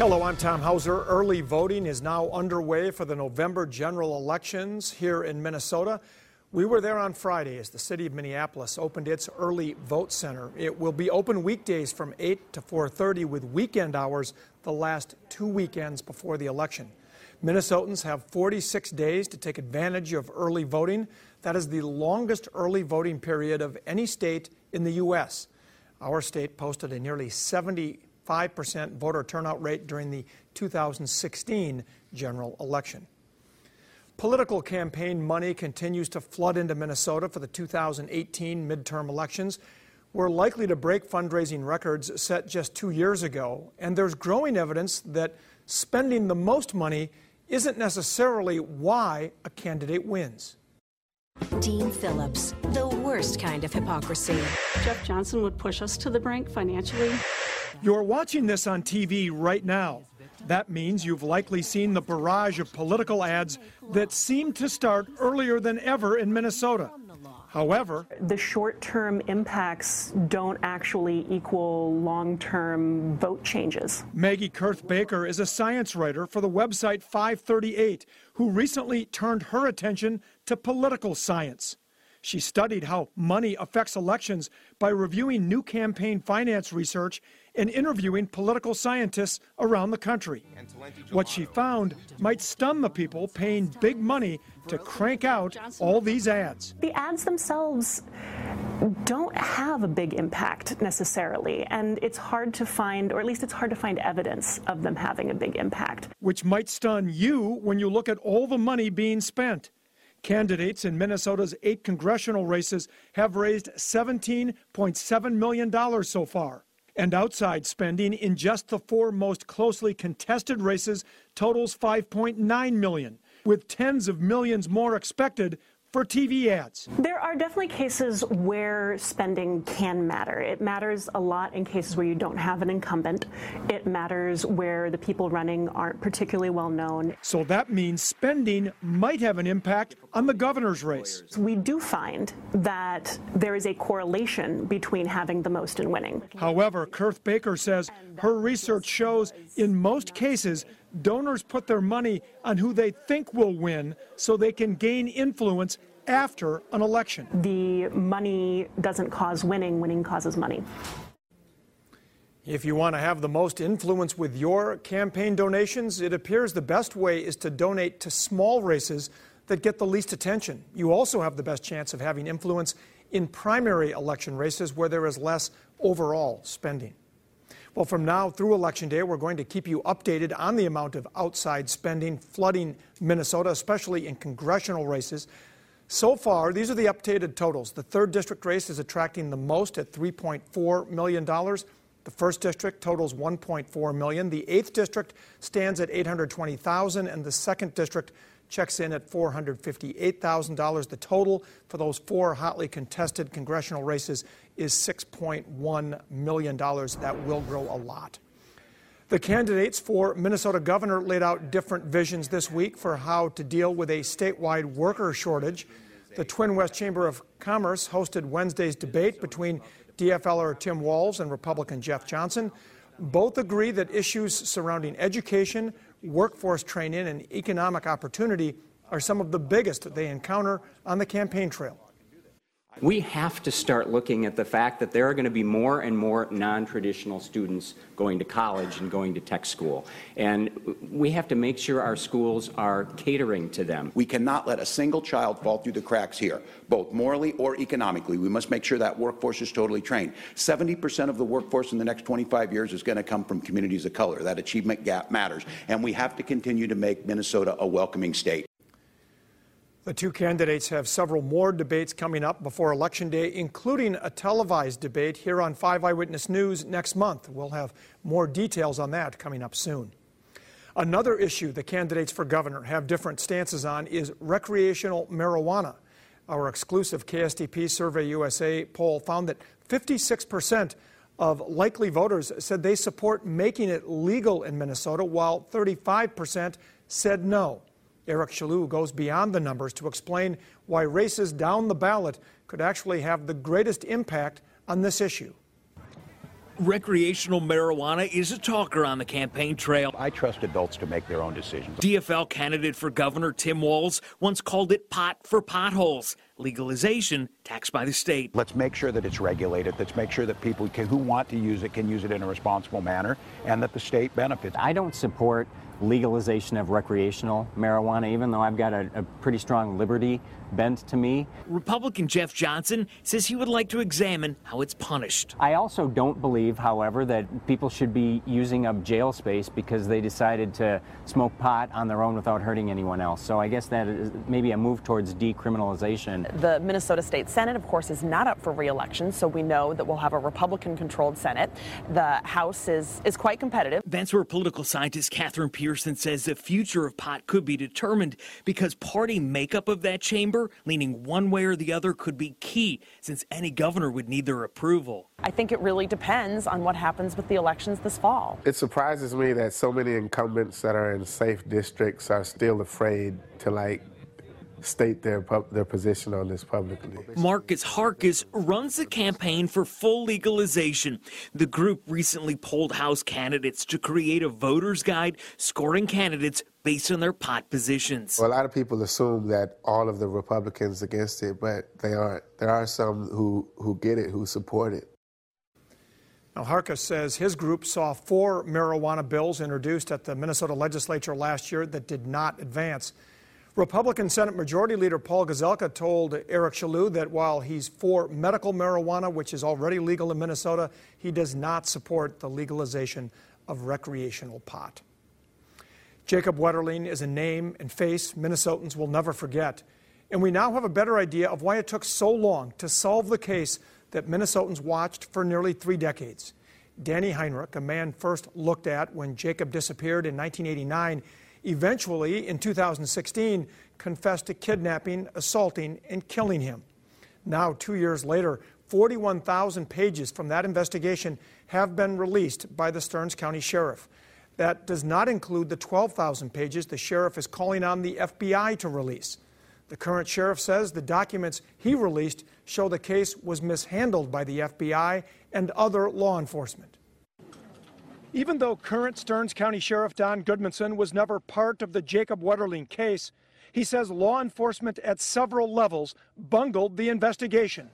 Hello, I'm Tom Hauser. Early voting is now underway for the November general elections here in Minnesota. We were there on Friday as the city of Minneapolis opened its early vote center. It will be open weekdays from 8 to 4:30 with weekend hours the last 2 weekends before the election. Minnesotans have 46 days to take advantage of early voting. That is the longest early voting period of any state in the US. Our state posted a nearly 70 5% voter turnout rate during the 2016 general election. Political campaign money continues to flood into Minnesota for the 2018 midterm elections. We're likely to break fundraising records set just two years ago, and there's growing evidence that spending the most money isn't necessarily why a candidate wins. Dean Phillips, the worst kind of hypocrisy. Jeff Johnson would push us to the brink financially. You're watching this on TV right now. That means you've likely seen the barrage of political ads that seem to start earlier than ever in Minnesota. However, the short term impacts don't actually equal long term vote changes. Maggie Koerth Baker is a science writer for the website 538 who recently turned her attention to political science. She studied how money affects elections by reviewing new campaign finance research and interviewing political scientists around the country. What she found might stun the people paying big money to crank out all these ads. The ads themselves don't have a big impact necessarily, and it's hard to find, or at least it's hard to find evidence of them having a big impact. Which might stun you when you look at all the money being spent. Candidates in Minnesota's eight congressional races have raised $17.7 million so far. And outside spending in just the four most closely contested races totals 5.9 million, with tens of millions more expected for TV ads. There are definitely cases where spending can matter. It matters a lot in cases where you don't have an incumbent. It matters where the people running aren't particularly well known. So that means spending might have an impact on the governor's race. We do find that there is a correlation between having the most and winning. However, Koerth Baker says her research shows in most cases donors put their money on who they think will win so they can gain influence after an election. The money doesn't cause winning, winning causes money. If you want to have the most influence with your campaign donations, it appears the best way is to donate to small races that get the least attention. You also have the best chance of having influence in primary election races where there is less overall spending. Well, from now through Election Day, we're going to keep you updated on the amount of outside spending flooding Minnesota, especially in congressional races. So far, these are the updated totals. The third district race is attracting the most at $3.4 million. The first district totals 1.4 million. The eighth district stands at 820,000, and the second district checks in at $458,000. The total for those four hotly contested congressional races is $6.1 million. That will grow a lot. The candidates for Minnesota governor laid out different visions this week for how to deal with a statewide worker shortage. The Twin West Chamber of Commerce hosted Wednesday's debate between DFLer Tim Walz and Republican Jeff Johnson. Both agree that issues surrounding education, workforce training, and economic opportunity are some of the biggest that they encounter on the campaign trail. We have to start looking at the fact that there are going to be more and more non traditional students going to college and going to tech school. And we have to make sure our schools are catering to them. We cannot let a single child fall through the cracks here, both morally or economically. We must make sure that workforce is totally trained. 70% of the workforce in the next 25 years is going to come from communities of color. That achievement gap matters. And we have to continue to make Minnesota a welcoming state. The two candidates have several more debates coming up before Election Day, including a televised debate here on 5 Eyewitness News next month. We'll have more details on that coming up soon. Another issue the candidates for governor have different stances on is recreational marijuana. Our exclusive KSTP Survey USA poll found that 56% of likely voters said they support making it legal in Minnesota, while 35% said no. Eric Chaloux goes beyond the numbers to explain why races down the ballot could actually have the greatest impact on this issue. Recreational marijuana is a talker on the campaign trail. I trust adults to make their own decisions. DFL candidate for governor Tim Walz once called it pot for potholes. Legalization taxed by the state. Let's make sure that it's regulated. Let's make sure that people can, who want to use it can use it in a responsible manner and that the state benefits. I don't support legalization of recreational marijuana, even though I've got a, a, pretty strong liberty bent to me. Republican Jeff Johnson says he would like to examine how it's punished. I also don't believe, however, that people should be using up jail space because they decided to smoke pot on their own without hurting anyone else. So I guess that is maybe a move towards decriminalization. The Minnesota State Senate, of course, is not up for reelection, so we know that we'll have a Republican controlled Senate. The House is, is quite competitive. That's where political scientist Kathryn Pearson says the future of pot could be determined because party makeup of that chamber leaning one way or the other could be key since any governor would need their approval. I think it really depends on what happens with the elections this fall. It surprises me that so many incumbents that are in safe districts are still afraid to like state their their position on this publicly. Marcus Harcus runs a campaign for full legalization. The group recently polled House candidates to create a voter's guide scoring candidates based on their pot positions. Well, a lot of people assume that all of the Republicans against it, but they aren't. There are some who who get it, who support it. Now, Harcus says his group saw four marijuana bills introduced at the Minnesota legislature last year that did not advance. Republican Senate Majority Leader Paul Gazelka told Eric Chaloux that while he's for medical marijuana, which is already legal in Minnesota, he does not support the legalization of recreational pot. Jacob Wetterling is a name and face Minnesotans will never forget. And we now have a better idea of why it took so long to solve the case that Minnesotans watched for nearly three decades. Danny Heinrich, a man first looked at when Jacob disappeared in 1989, eventually, in 2016, confessed to kidnapping, assaulting, and killing him. Now, two years later, 41,000 pages from that investigation have been released by the Stearns County Sheriff. That does not include the 12,000 pages the sheriff is calling on the FBI to release. The current sheriff says the documents he released show the case was mishandled by the FBI and other law enforcement. Even though current Stearns County Sheriff Don Gudmundson was never part of the Jacob Wetterling case, he says law enforcement at several levels bungled the investigation.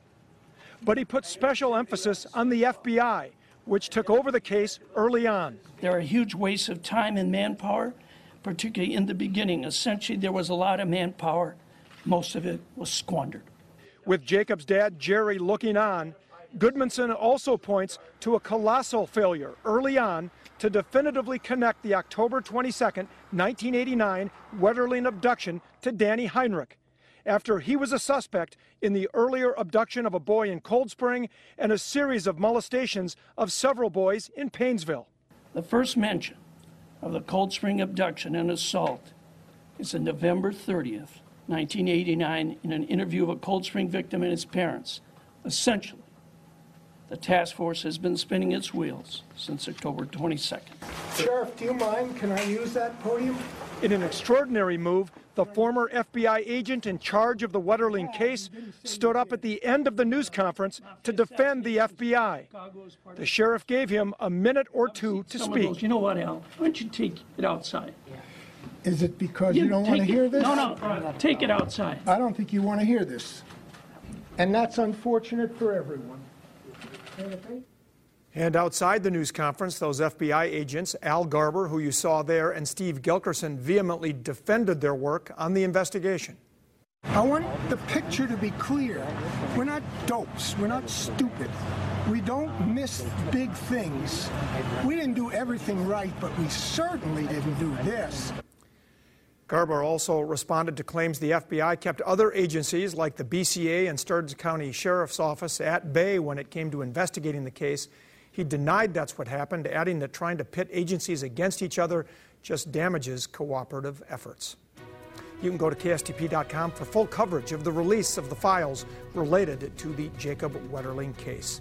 But he put special emphasis on the FBI, which took over the case early on. There are huge wastes of time and manpower, particularly in the beginning. Essentially, there was a lot of manpower. Most of it was squandered. With Jacob's dad, Jerry, looking on, Gudmundson also points to a colossal failure early on to definitively connect the October 22, 1989 Wetterling abduction to Danny Heinrich after he was a suspect in the earlier abduction of a boy in Cold Spring and a series of molestations of several boys in Paynesville. The first mention of the Cold Spring abduction and assault is on November 30th, 1989, in an interview of a Cold Spring victim and his parents. Essentially, the task force has been spinning its wheels since October 22nd. Sheriff, do you mind? Can I use that podium? In an extraordinary move, the former FBI agent in charge of the Wetterling case stood up at the end of the news conference to defend the FBI. The sheriff gave him a minute or two to speak. Those, you know what, Al? Why don't you take it outside? Is it because you, don't want to take hear this? No, no, take it outside. I don't think you want to hear this. And that's unfortunate for everyone. And outside the news conference, those FBI agents, Al Garber, who you saw there, and Steve Gilkerson, vehemently defended their work on the investigation. I want the picture to be clear. We're not dopes. We're not stupid. We don't miss big things. We didn't do everything right, but we certainly didn't do this. Garber also responded to claims the FBI kept other agencies like the BCA and Stearns County Sheriff's Office at bay when it came to investigating the case. He denied that's what happened, adding that trying to pit agencies against each other just damages cooperative efforts. You can go to KSTP.com for full coverage of the release of the files related to the Jacob Wetterling case.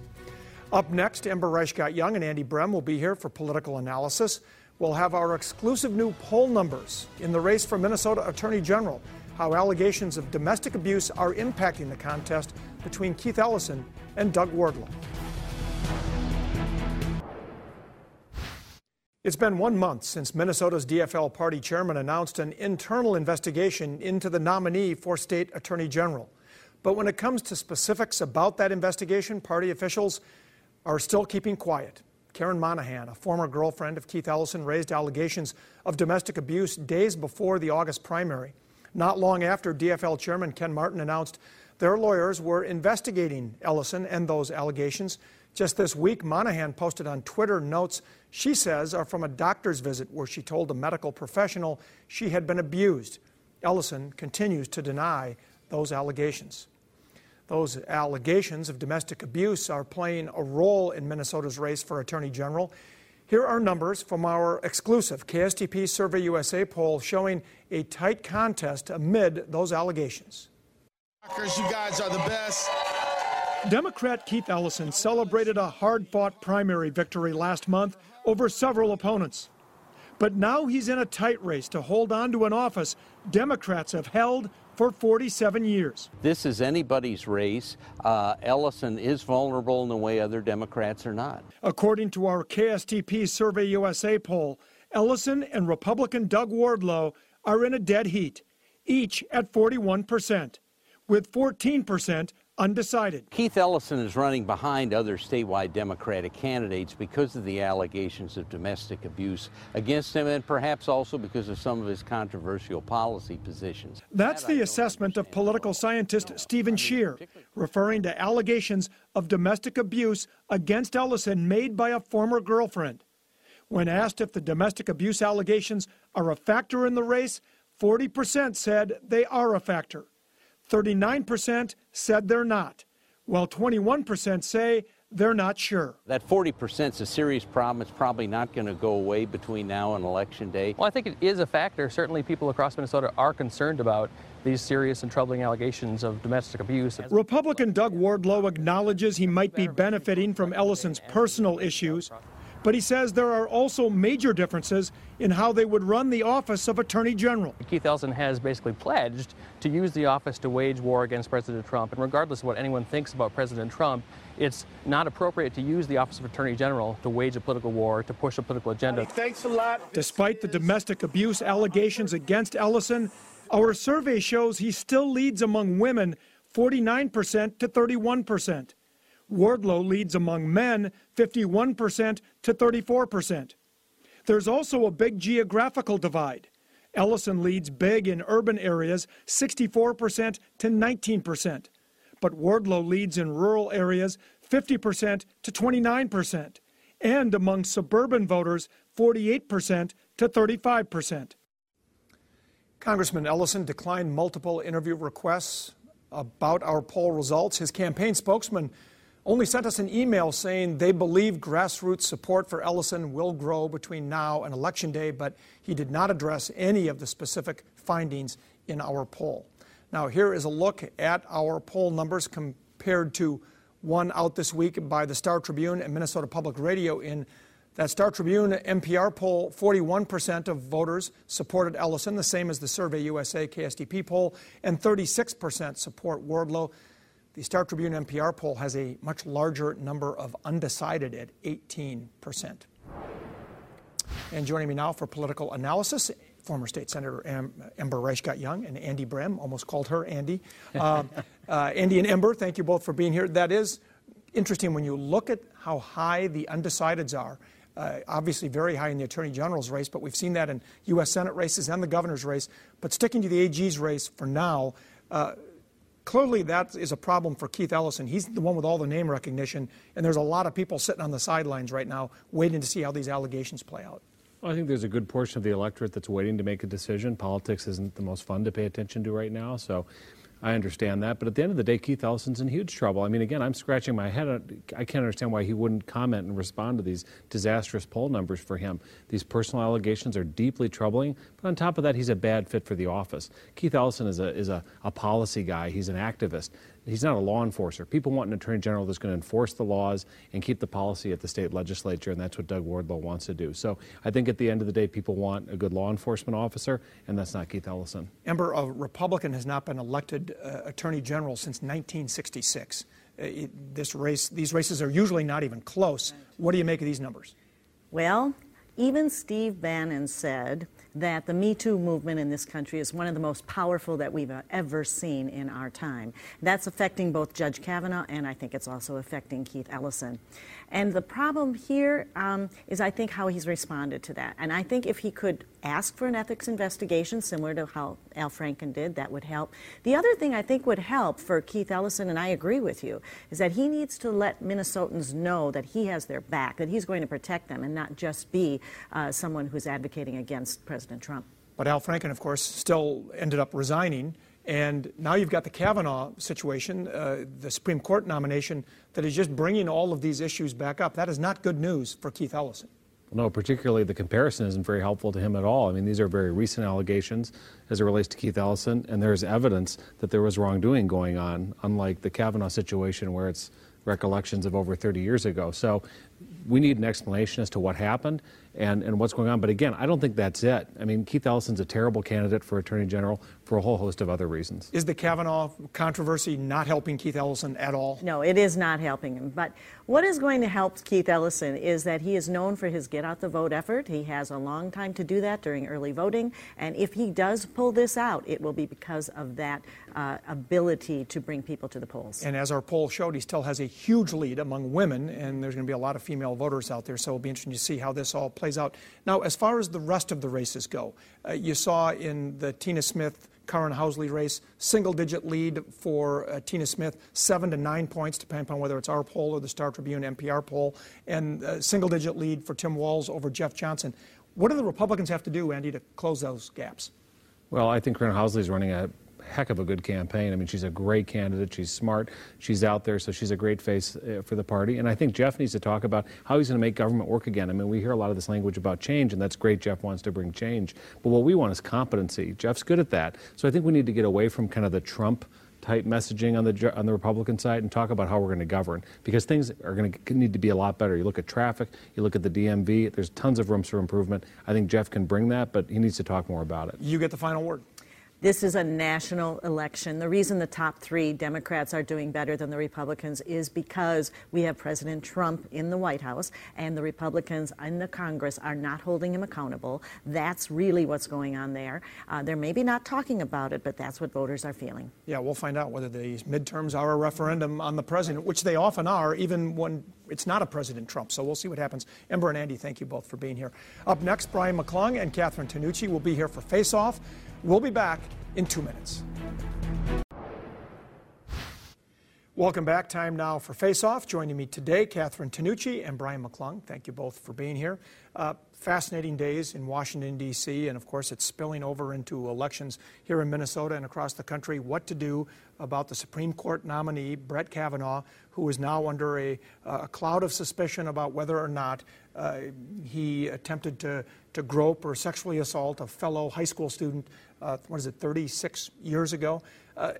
Up next, Ember Reichgott Junge and Andy Brehm will be here for political analysis. We'll have our exclusive new poll numbers in the race for Minnesota Attorney General, how allegations of domestic abuse are impacting the contest between Keith Ellison and Doug Wardlow. It's been one month since Minnesota's DFL party chairman announced an internal investigation into the nominee for state attorney general. But when it comes to specifics about that investigation, party officials are still keeping quiet. Karen Monahan, a former girlfriend of Keith Ellison, raised allegations of domestic abuse days before the August primary. Not long after, DFL Chairman Ken Martin announced their lawyers were investigating Ellison and those allegations. Just this week, Monahan posted on Twitter notes she says are from a doctor's visit where she told a medical professional she had been abused. Ellison continues to deny those allegations. Those allegations of domestic abuse are playing a role in Minnesota's race for Attorney General. Here are numbers from our exclusive KSTP Survey USA poll showing a tight contest amid those allegations. You guys are the best. Democrat Keith Ellison celebrated a hard fought primary victory last month over several opponents. But now he's in a tight race to hold on to an office Democrats have held for 47 years. This is anybody's race. Uh, Ellison is vulnerable in the way other Democrats are not. According to our KSTP Survey USA poll, Ellison and Republican Doug Wardlow are in a dead heat, each at 41 percent with 14% undecided. Keith Ellison is running behind other statewide Democratic candidates because of the allegations of domestic abuse against him and perhaps also because of some of his controversial policy positions. That's that the assessment of political scientist Steven Schier, referring to allegations of domestic abuse against Ellison made by a former girlfriend. When asked if the domestic abuse allegations are a factor in the race, 40% said they are a factor. 39% said they're not, while 21% say they're not sure. That 40% is a serious problem. It's probably not going to go away between now and Election Day. Well, I think it is a factor. Certainly, people across Minnesota are concerned about these serious and troubling allegations of domestic abuse. Republican Doug Wardlow acknowledges he might be benefiting from Ellison's personal issues, but he says there are also major differences in how they would run the office of Attorney General. Keith Ellison has basically pledged to use the office to wage war against President Trump. And regardless of what anyone thinks about President Trump, it's not appropriate to use the office of Attorney General to wage a political war, to push a political agenda. Thanks a lot. Despite the domestic abuse allegations against Ellison, our survey shows he still leads among women 49% to 31%. Wardlow leads among men 51% to 34%. There's also a big geographical divide. Ellison leads big in urban areas 64% to 19%, but Wardlow leads in rural areas 50% to 29%, and among suburban voters 48% to 35%. Congressman Ellison declined multiple interview requests about our poll results. His campaign spokesman only sent us an email saying they believe grassroots support for Ellison will grow between now and Election Day, but he did not address any of the specific findings in our poll. Now, here is a look at our poll numbers compared to one out this week by the Star Tribune and Minnesota Public Radio. In that Star Tribune MPR poll, 41% of voters supported Ellison, the same as the Survey USA KSTP poll, and 36% support Wardlow. The Star Tribune MPR poll has a much larger number of undecided at 18%. And joining me now for political analysis, former State Senator Am- Ember Reichgott Junge and Andy Brehm, almost called her Andy. Uh, uh, Andy and Ember, thank you both for being here. That is interesting when you look at how high the undecideds are. Uh, obviously, very high in the Attorney General's race, but we've seen that in U.S. Senate races and the governor's race. But sticking to the AG's race for now, uh, clearly that is a problem for Keith Ellison. He's the one with all the name recognition, and there's a lot of people sitting on the sidelines right now waiting to see how these allegations play out. Well, I think there's a good portion of the electorate that's waiting to make a decision. Politics isn't the most fun to pay attention to right now, so I understand that. But at the end of the day, Keith Ellison's in huge trouble. I mean, again, I'm scratching my head. I can't understand why he wouldn't comment and respond to these disastrous poll numbers for him. These personal allegations are deeply troubling. But on top of that, he's a bad fit for the office. Keith Ellison is a, is a, a policy guy, he's an activist. He's not a law enforcer. People want an attorney general that's going to enforce the laws and keep the policy at the state legislature, and that's what Doug Wardlow wants to do. So I think at the end of the day, people want a good law enforcement officer, and that's not Keith Ellison. Ember, a Republican has not been elected uh, attorney general since 1966. Uh, it, this race, these races are usually not even close. What do you make of these numbers? Well, Even Steve Bannon said that the Me Too movement in this country is one of the most powerful that we've uh, ever seen in our time. That's affecting both Judge Kavanaugh and I think it's also affecting Keith Ellison. And the problem here um, is, I think, how he's responded to that. And I think if he could ask for an ethics investigation, similar to how Al Franken did, that would help. The other thing I think would help for Keith Ellison, and I agree with you, is that he needs to let Minnesotans know that he has their back, that he's going to protect them, and not just be uh, someone who's advocating against President Trump. But Al Franken, of course, still ended up resigning. And now you've got the Kavanaugh situation, uh, the Supreme Court nomination that is just bringing all of these issues back up. That is not good news for Keith Ellison. No, particularly the comparison isn't very helpful to him at all. I mean, these are very recent allegations as it relates to Keith Ellison, and there's evidence that there was wrongdoing going on, unlike the Kavanaugh situation where it's recollections of over 30 years ago. So we need an explanation as to what happened and, and what's going on. But again, I don't think that's it. I mean, Keith Ellison's a terrible candidate for Attorney General for a whole host of other reasons. Is the Kavanaugh controversy not helping Keith Ellison at all? No, it is not helping him. But what is going to help Keith Ellison is that he is known for his get out the vote effort. He has a long time to do that during early voting. And if he does pull this out, it will be because of that uh, ability to bring people to the polls. And as our poll showed, he still has a huge lead among women, and there's going to be a lot of female voters out there. So it'll be interesting to see how this all plays out. Now, as far as the rest of the races go, uh, you saw in the Tina Smith Karin Housley race, single digit lead for uh, Tina Smith, seven to nine points, depending upon whether it's our poll or the Star Tribune MPR poll, and uh, single digit lead for Tim Walz over Jeff Johnson. What do the Republicans have to do, Andy, to close those gaps? Well, I think Karin Housley is running a heck of a good campaign. I mean, she's a great candidate. She's smart. She's out there, so she's a great face uh, for the party. And I think Jeff needs to talk about how he's going to make government work again. I mean, we hear a lot of this language about change, and that's great. Jeff wants to bring change. But what we want is competency. Jeff's good at that. So I think we need to get away from kind of the Trump type messaging on the on the Republican side and talk about how we're going to govern because things are going to need to be a lot better. You look at traffic, you look at the DMV. There's tons of rooms for improvement. I think Jeff can bring that, but he needs to talk more about it. You get the final word. This is a national election. The reason the top three Democrats are doing better than the Republicans is because we have President Trump in the White House and the Republicans in the Congress are not holding him accountable. That's really what's going on there. Uh, they're maybe not talking about it, but that's what voters are feeling. Yeah, we'll find out whether these midterms are a referendum on the president, which they often are, even when it's not a President Trump. So we'll see what happens. Ember and Andy, thank you both for being here. Up next, Brian McClung and Catherine Tinucci will be here for Face Off. We'll be back in two minutes. Welcome back. Time now for Face Off. Joining me today, Catherine Tinucci and Brian McClung. Thank you both for being here. Uh, fascinating days in Washington, D.C., and of course, it's spilling over into elections here in Minnesota and across the country. What to do about the Supreme Court nominee, Brett Kavanaugh, who is now under a, a cloud of suspicion about whether or not uh, he attempted to, to grope or sexually assault a fellow high school student, uh, what is it, 36 years ago. Uh,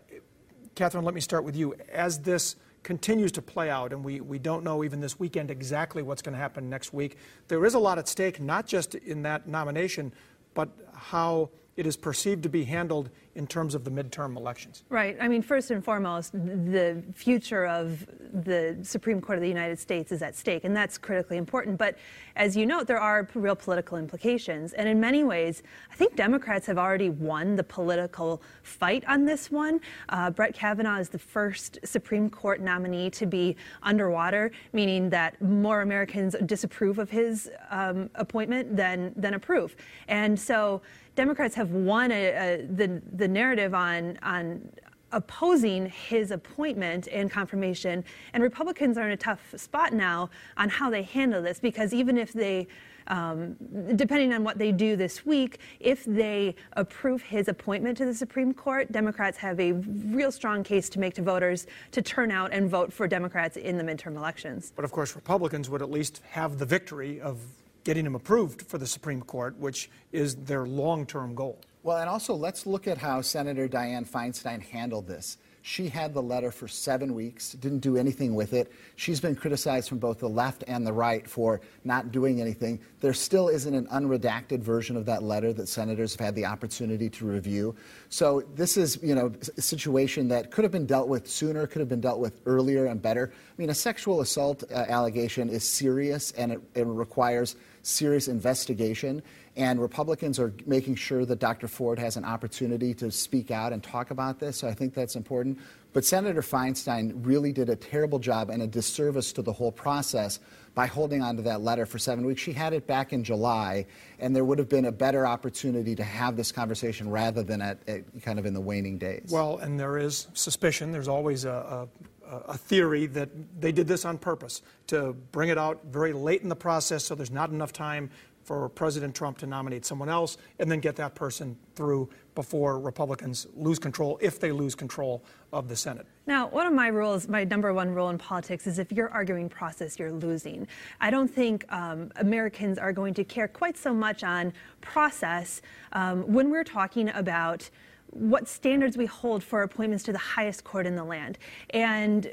Catherine, let me start with you. As this continues to play out, and we, we don't know even this weekend exactly what's going to happen next week. There is a lot at stake, not just in that nomination, but how it is perceived to be handled in terms of the midterm elections. Right. I mean, first and foremost, the future of the Supreme Court of the United States is at stake, and that's critically important. But as you note, there are real political implications. And in many ways, I think Democrats have already won the political fight on this one. Uh, Brett Kavanaugh is the first Supreme Court nominee to be underwater, meaning that more Americans disapprove of his um, appointment than, than approve. And so, Democrats have won a, a, the the narrative on on opposing his appointment and confirmation, and Republicans are in a tough spot now on how they handle this because even if they um, depending on what they do this week, if they approve his appointment to the Supreme Court, Democrats have a real strong case to make to voters to turn out and vote for Democrats in the midterm elections. But of course, Republicans would at least have the victory of getting him approved for the Supreme Court, which is their long term goal. Well, and also let's look at how Senator Dianne Feinstein handled this. She had the letter for seven weeks, didn't do anything with it. She's been criticized from both the left and the right for not doing anything. There still isn't an unredacted version of that letter that senators have had the opportunity to review. So this is, you know, a situation that could have been dealt with sooner, could have been dealt with earlier and better. I mean, a sexual assault uh, allegation is serious and it, it requires serious investigation. And Republicans are making sure that Dr. Ford has an opportunity to speak out and talk about this. So I think that's important. But Senator Feinstein really did a terrible job and a disservice to the whole process by holding on to that letter for seven weeks. She had it back in July, and there would have been a better opportunity to have this conversation rather than at, at kind of in the waning days. Well, and there is suspicion. There's always a, a, a theory that they did this on purpose to bring it out very late in the process so there's not enough time for President Trump to nominate someone else and then get that person through before Republicans lose control, if they lose control of the Senate. Now, one of my rules, my number one rule in politics is if you're arguing process, you're losing. I don't think um, Americans are going to care quite so much on process um, when we're talking about what standards we hold for appointments to the highest court in the land. And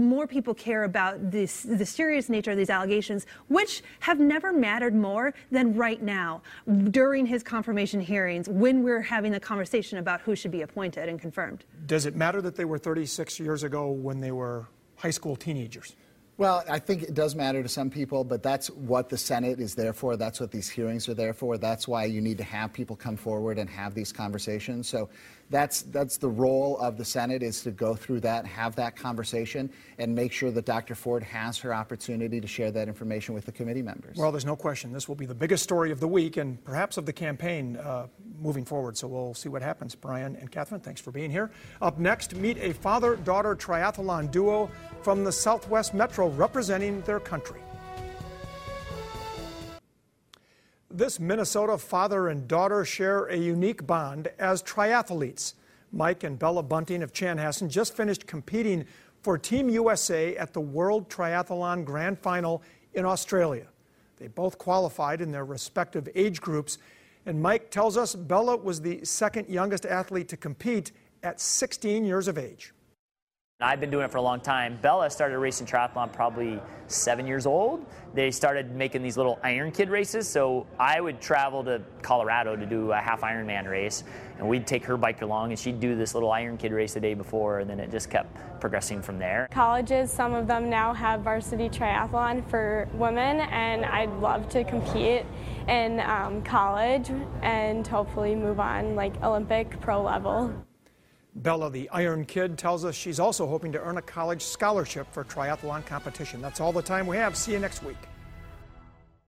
more people care about this, the serious nature of these allegations, which have never mattered more than right now during his confirmation hearings when we're having the conversation about who should be appointed and confirmed. Does it matter that they were 36 years ago when they were high school teenagers? Well, I think it does matter to some people, but that's what the Senate is there for. That's what these hearings are there for. That's why you need to have people come forward and have these conversations. So that's that's the role of the Senate is to go through that, have that conversation, and make sure that Dr. Ford has her opportunity to share that information with the committee members. Well, there's no question this will be the biggest story of the week and perhaps of the campaign uh, moving forward. So we'll see what happens. Brian and Catherine, thanks for being here. Up next, meet a father-daughter triathlon duo from the Southwest Metro representing their country. This Minnesota father and daughter share a unique bond as triathletes. Mike and Bella Bunting of Chanhassen just finished competing for Team USA at the World Triathlon Grand Final in Australia. They both qualified in their respective age groups, and Mike tells us Bella was the second youngest athlete to compete at 16 years of age. I've been doing it for a long time. Bella started racing triathlon probably seven years old. They started making these little Iron Kid races. So I would travel to Colorado to do a half Ironman race, and we'd take her bike along, and she'd do this little Iron Kid race the day before, and then it just kept progressing from there. Colleges, some of them now have varsity triathlon for women, and I'd love to compete in um, college and hopefully move on like Olympic pro level. Bella, the Iron Kid, tells us she's also hoping to earn a college scholarship for triathlon competition. That's all the time we have. See you next week.